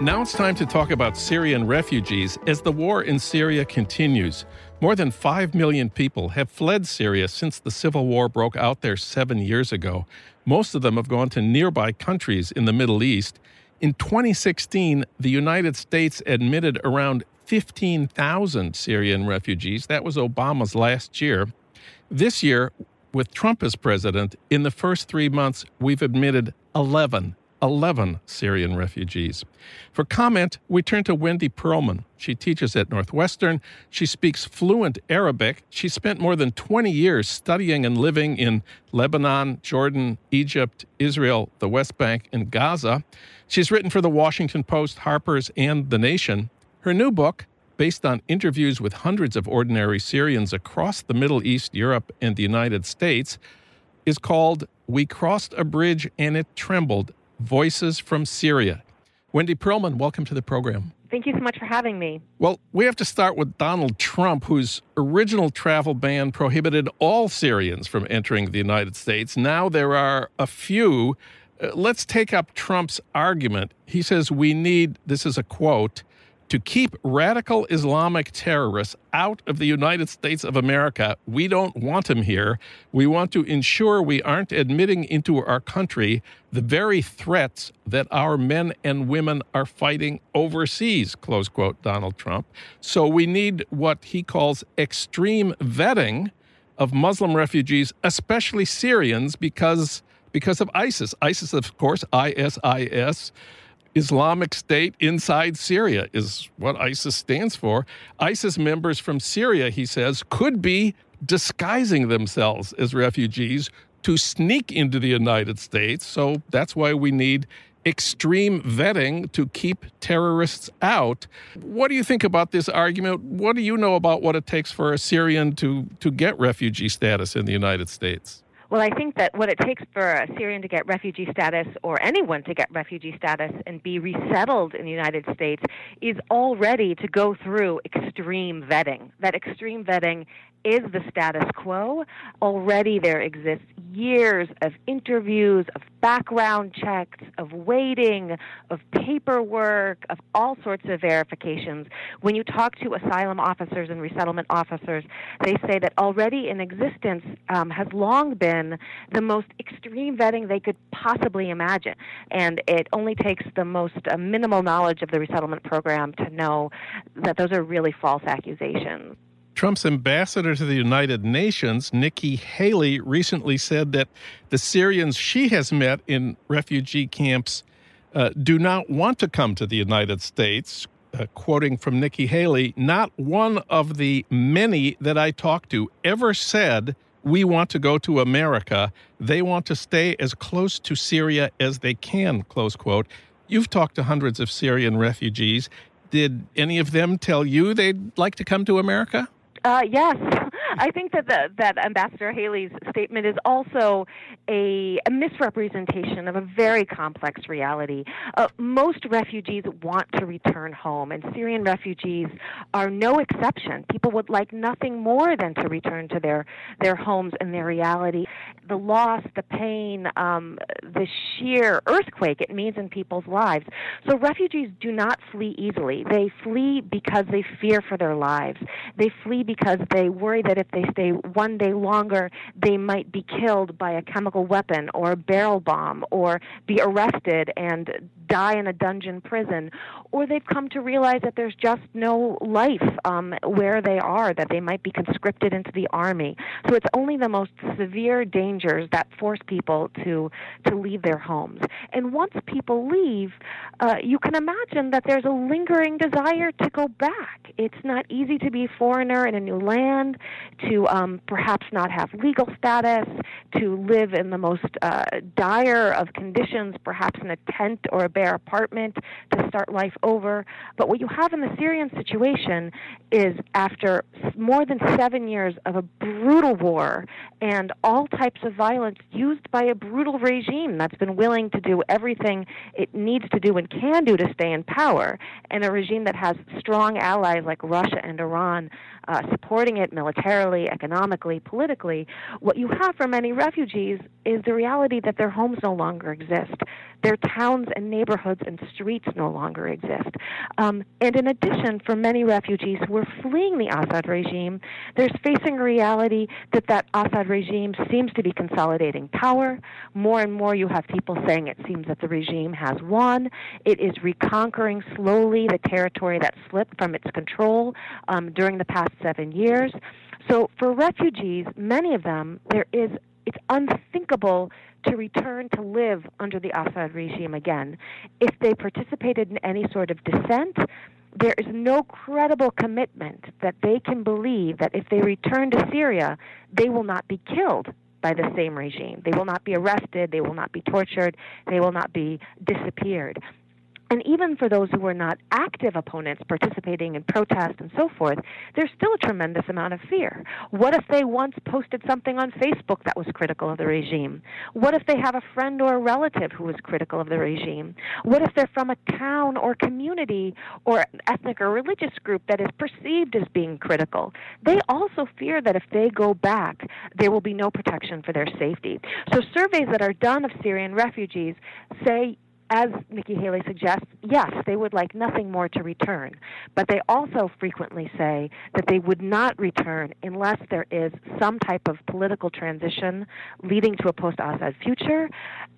Now it's time to talk about Syrian refugees as the war in Syria continues. More than 5 million people have fled Syria since the civil war broke out there seven years ago. Most of them have gone to nearby countries in the Middle East. In 2016, the United States admitted around 15,000 Syrian refugees. That was Obama's last year. This year, with Trump as president, in the first three months, we've admitted 11 11 Syrian refugees. For comment, we turn to Wendy Pearlman. She teaches at Northwestern. She speaks fluent Arabic. She spent more than 20 years studying and living in Lebanon, Jordan, Egypt, Israel, the West Bank, and Gaza. She's written for the Washington Post, Harper's, and The Nation. Her new book, based on interviews with hundreds of ordinary Syrians across the Middle East, Europe, and the United States, is called We Crossed a Bridge and It Trembled Voices from Syria. Wendy Pearlman, welcome to the program. Thank you so much for having me. Well, we have to start with Donald Trump, whose original travel ban prohibited all Syrians from entering the United States. Now there are a few. Uh, let's take up Trump's argument. He says we need, this is a quote, to keep radical Islamic terrorists out of the United States of America. We don't want them here. We want to ensure we aren't admitting into our country the very threats that our men and women are fighting overseas, close quote, Donald Trump. So we need what he calls extreme vetting of Muslim refugees, especially Syrians, because because of ISIS. ISIS, of course, ISIS Islamic State inside Syria is what ISIS stands for. ISIS members from Syria, he says, could be disguising themselves as refugees to sneak into the United States. So that's why we need extreme vetting to keep terrorists out. What do you think about this argument? What do you know about what it takes for a Syrian to, to get refugee status in the United States? Well, I think that what it takes for a Syrian to get refugee status or anyone to get refugee status and be resettled in the United States is already to go through extreme vetting. That extreme vetting is the status quo. Already there exists years of interviews, of background checks, of waiting, of paperwork, of all sorts of verifications. When you talk to asylum officers and resettlement officers, they say that already in existence um, has long been the most extreme vetting they could possibly imagine. And it only takes the most uh, minimal knowledge of the resettlement program to know that those are really false accusations. Trump's ambassador to the United Nations, Nikki Haley, recently said that the Syrians she has met in refugee camps uh, do not want to come to the United States. Uh, quoting from Nikki Haley, not one of the many that I talked to ever said, We want to go to America. They want to stay as close to Syria as they can, close quote. You've talked to hundreds of Syrian refugees. Did any of them tell you they'd like to come to America? Uh, yes, I think that the, that Ambassador Haley's statement is also a, a misrepresentation of a very complex reality. Uh, most refugees want to return home, and Syrian refugees are no exception. People would like nothing more than to return to their their homes and their reality. The loss, the pain, um, the sheer earthquake it means in people's lives. So refugees do not flee easily. They flee because they fear for their lives. They flee because they worry that if they stay one day longer, they might be killed by a chemical weapon or a barrel bomb or be arrested and die in a dungeon prison. Or they've come to realize that there's just no life um, where they are, that they might be conscripted into the army. So it's only the most severe dangers that force people to, to leave their homes. And once people leave, uh, you can imagine that there's a lingering desire to go back. It's not easy to be a foreigner in a new land, to um, perhaps not have legal status, to live in the most uh, dire of conditions, perhaps in a tent or a bare apartment, to start life over. But what you have in the Syrian situation is after more than seven years of a brutal war and all types of violence used by a brutal regime that's been willing to do everything it needs to do and can do to stay in power, and a regime that has strong allies like Russia and Iran uh, supporting it militarily, economically, politically, what you have for many refugees is the reality that their homes no longer exist. Their towns and neighborhoods and streets no longer exist. Um, and in addition, for many refugees who are fleeing the Assad regime, there's facing a reality that that Assad regime seems to be consolidating power. More and more, you have people saying it seems that the regime has won. It is reconquering slowly the territory that slipped from its control um, during the past seven years. So for refugees, many of them, there is it's unthinkable to return to live under the Assad regime again. If they participated in any sort of dissent, there is no credible commitment that they can believe that if they return to Syria, they will not be killed by the same regime. They will not be arrested, they will not be tortured, they will not be disappeared. And even for those who were not active opponents participating in protest and so forth, there's still a tremendous amount of fear. What if they once posted something on Facebook that was critical of the regime? What if they have a friend or a relative who is critical of the regime? What if they're from a town or community or ethnic or religious group that is perceived as being critical? They also fear that if they go back, there will be no protection for their safety. So surveys that are done of Syrian refugees say as Nikki Haley suggests, yes, they would like nothing more to return. But they also frequently say that they would not return unless there is some type of political transition leading to a post Assad future,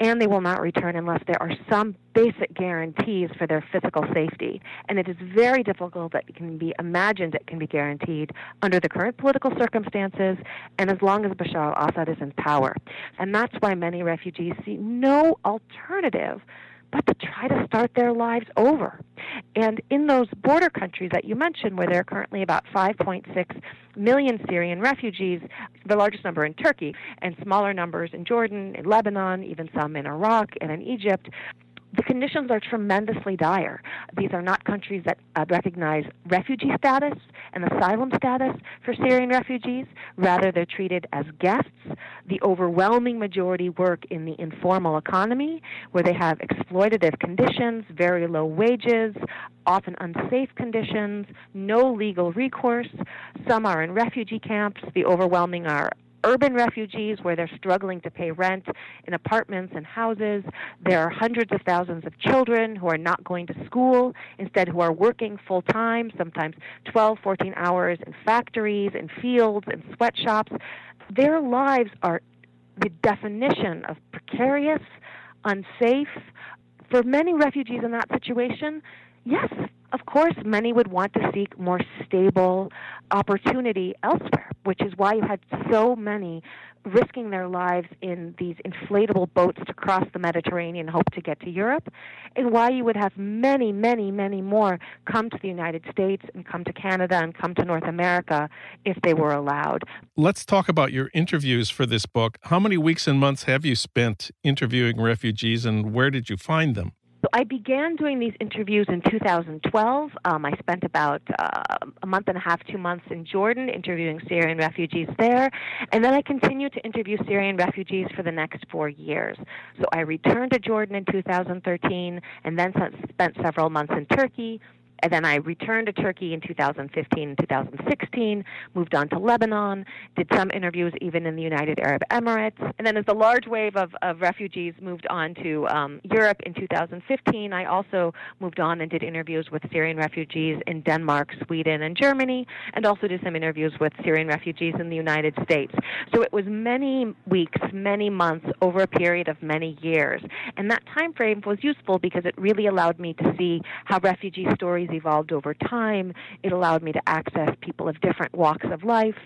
and they will not return unless there are some basic guarantees for their physical safety. And it is very difficult that it can be imagined it can be guaranteed under the current political circumstances and as long as Bashar al Assad is in power. And that's why many refugees see no alternative but to try to start their lives over. And in those border countries that you mentioned, where there are currently about 5.6 million Syrian refugees, the largest number in Turkey, and smaller numbers in Jordan, in Lebanon, even some in Iraq and in Egypt, the conditions are tremendously dire. These are not countries that uh, recognize refugee status and asylum status for Syrian refugees. Rather, they're treated as guests. The overwhelming majority work in the informal economy, where they have exploitative conditions, very low wages, often unsafe conditions, no legal recourse. Some are in refugee camps. The overwhelming are urban refugees where they're struggling to pay rent in apartments and houses. There are hundreds of thousands of children who are not going to school, instead, who are working full time, sometimes 12, 14 hours in factories, in fields, in sweatshops. Their lives are the definition of precarious, unsafe. For many refugees in that situation, yes, of course, many would want to seek more stable opportunity elsewhere, which is why you had so many risking their lives in these inflatable boats to cross the Mediterranean, hope to get to Europe, and why you would have many, many, many more come to the United States and come to Canada and come to North America if they were allowed. Let's talk about your interviews for this book. How many weeks and months have you spent interviewing refugees, and where did you find them? So I began doing these interviews in 2012. Um, I spent about uh, a month and a half, two months in Jordan interviewing Syrian refugees there, and then I continued to interview Syrian refugees for the next four years. So I returned to Jordan in 2013, and then spent several months in Turkey, and then I returned to Turkey in 2015 and 2016, moved on to Lebanon, did some interviews even in the United Arab Emirates. And then as the large wave of, of refugees moved on to um, Europe in 2015, I also moved on and did interviews with Syrian refugees in Denmark, Sweden, and Germany, and also did some interviews with Syrian refugees in the United States. So it was many weeks, many months over a period of many years. And that time frame was useful because it really allowed me to see how refugee stories evolved over time. It allowed me to access people of different walks of life.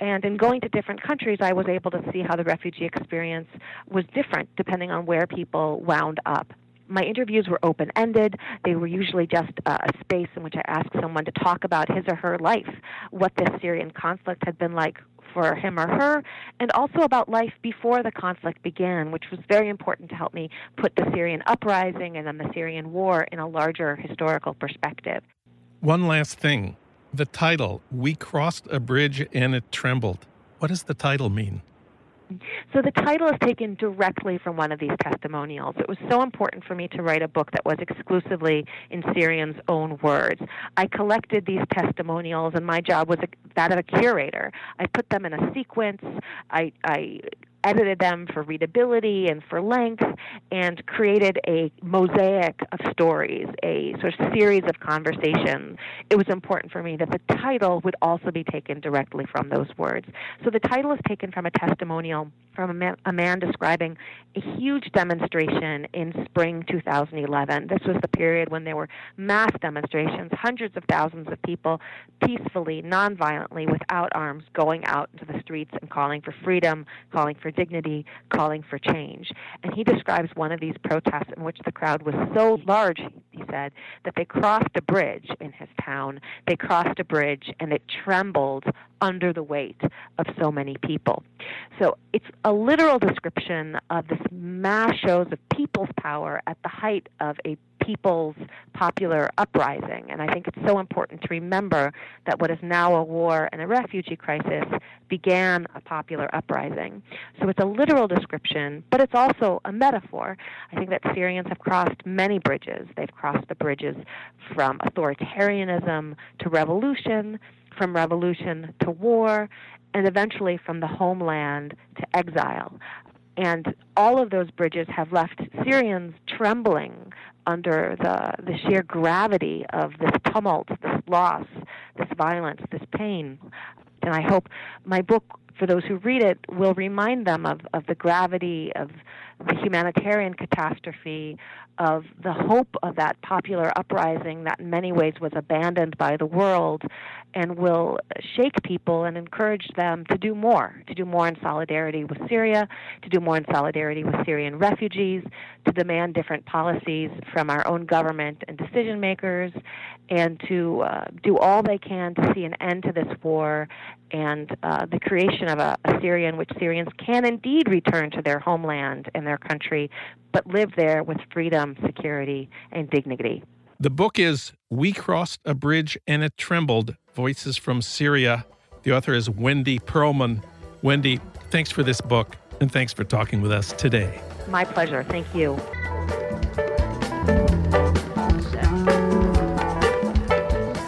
And in going to different countries, I was able to see how the refugee experience was different depending on where people wound up. My interviews were open ended. They were usually just uh, a space in which I asked someone to talk about his or her life, what this Syrian conflict had been like for him or her, and also about life before the conflict began, which was very important to help me put the Syrian uprising and then the Syrian war in a larger historical perspective. One last thing the title, We Crossed a Bridge and It Trembled. What does the title mean? So the title is taken directly from one of these testimonials. It was so important for me to write a book that was exclusively in Syrian's own words. I collected these testimonials, and my job was that of a curator. I put them in a sequence. I, I edited them for readability and for length and created a mosaic of stories, a sort of series of conversations. It was important for me that the title would also be taken directly from those words. So the title is taken from a testimonial from a man, a man describing a huge demonstration in spring 2011. This was the period when there were mass demonstrations, hundreds of thousands of people peacefully, nonviolently, without arms, going out into the streets and calling for freedom, calling for dignity, calling for change. And he describes one of these protests in which the crowd was so large, he said, that they crossed a bridge in his town. They crossed a bridge and it trembled under the weight of so many people. So it's a literal description of this mass shows of people's power at the height of a people's popular uprising. And I think it's so important to remember that what is now a war and a refugee crisis began a popular uprising. So it's a literal description, but it's also a metaphor. I think that Syrians have crossed many bridges. They've crossed the bridges from authoritarianism to revolution, from revolution to war, and eventually from the homeland to exile. And all of those bridges have left Syrians trembling under the, the sheer gravity of this tumult, this loss, this violence, this pain. And I hope my book, for those who read it, will remind them of, of the gravity of the humanitarian catastrophe, of the hope of that popular uprising that in many ways was abandoned by the world, and will shake people and encourage them to do more, to do more in solidarity with Syria, to do more in solidarity with Syrian refugees, to demand different policies from our own government and decision makers, and to uh, do all they can to see an end to this war and uh, the creation of a, a Syria in which Syrians can indeed return to their homeland and their country, but live there with freedom, security, and dignity. The book is We Crossed a Bridge and It Trembled Voices from Syria. The author is Wendy Pearlman. Wendy, thanks for this book and thanks for talking with us today. My pleasure. Thank you.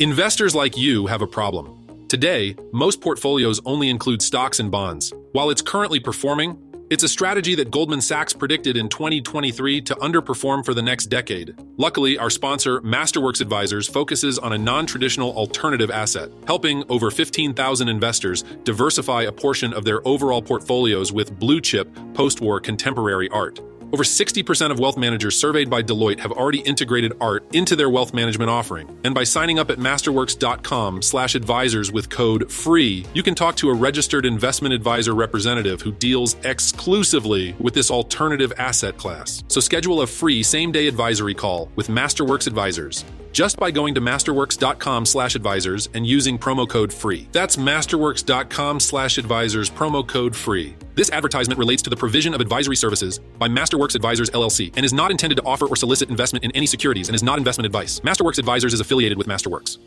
Investors like you have a problem. Today, most portfolios only include stocks and bonds. While it's currently performing, it's a strategy that Goldman Sachs predicted in 2023 to underperform for the next decade. Luckily, our sponsor, Masterworks Advisors, focuses on a non traditional alternative asset, helping over 15,000 investors diversify a portion of their overall portfolios with blue chip post war contemporary art. Over 60% of wealth managers surveyed by Deloitte have already integrated art into their wealth management offering. And by signing up at masterworks.com/advisors with code FREE, you can talk to a registered investment advisor representative who deals exclusively with this alternative asset class. So schedule a free same-day advisory call with Masterworks Advisors just by going to masterworks.com slash advisors and using promo code FREE. That's masterworks.com slash advisors, promo code FREE. This advertisement relates to the provision of advisory services by Masterworks Advisors LLC and is not intended to offer or solicit investment in any securities and is not investment advice. Masterworks Advisors is affiliated with Masterworks.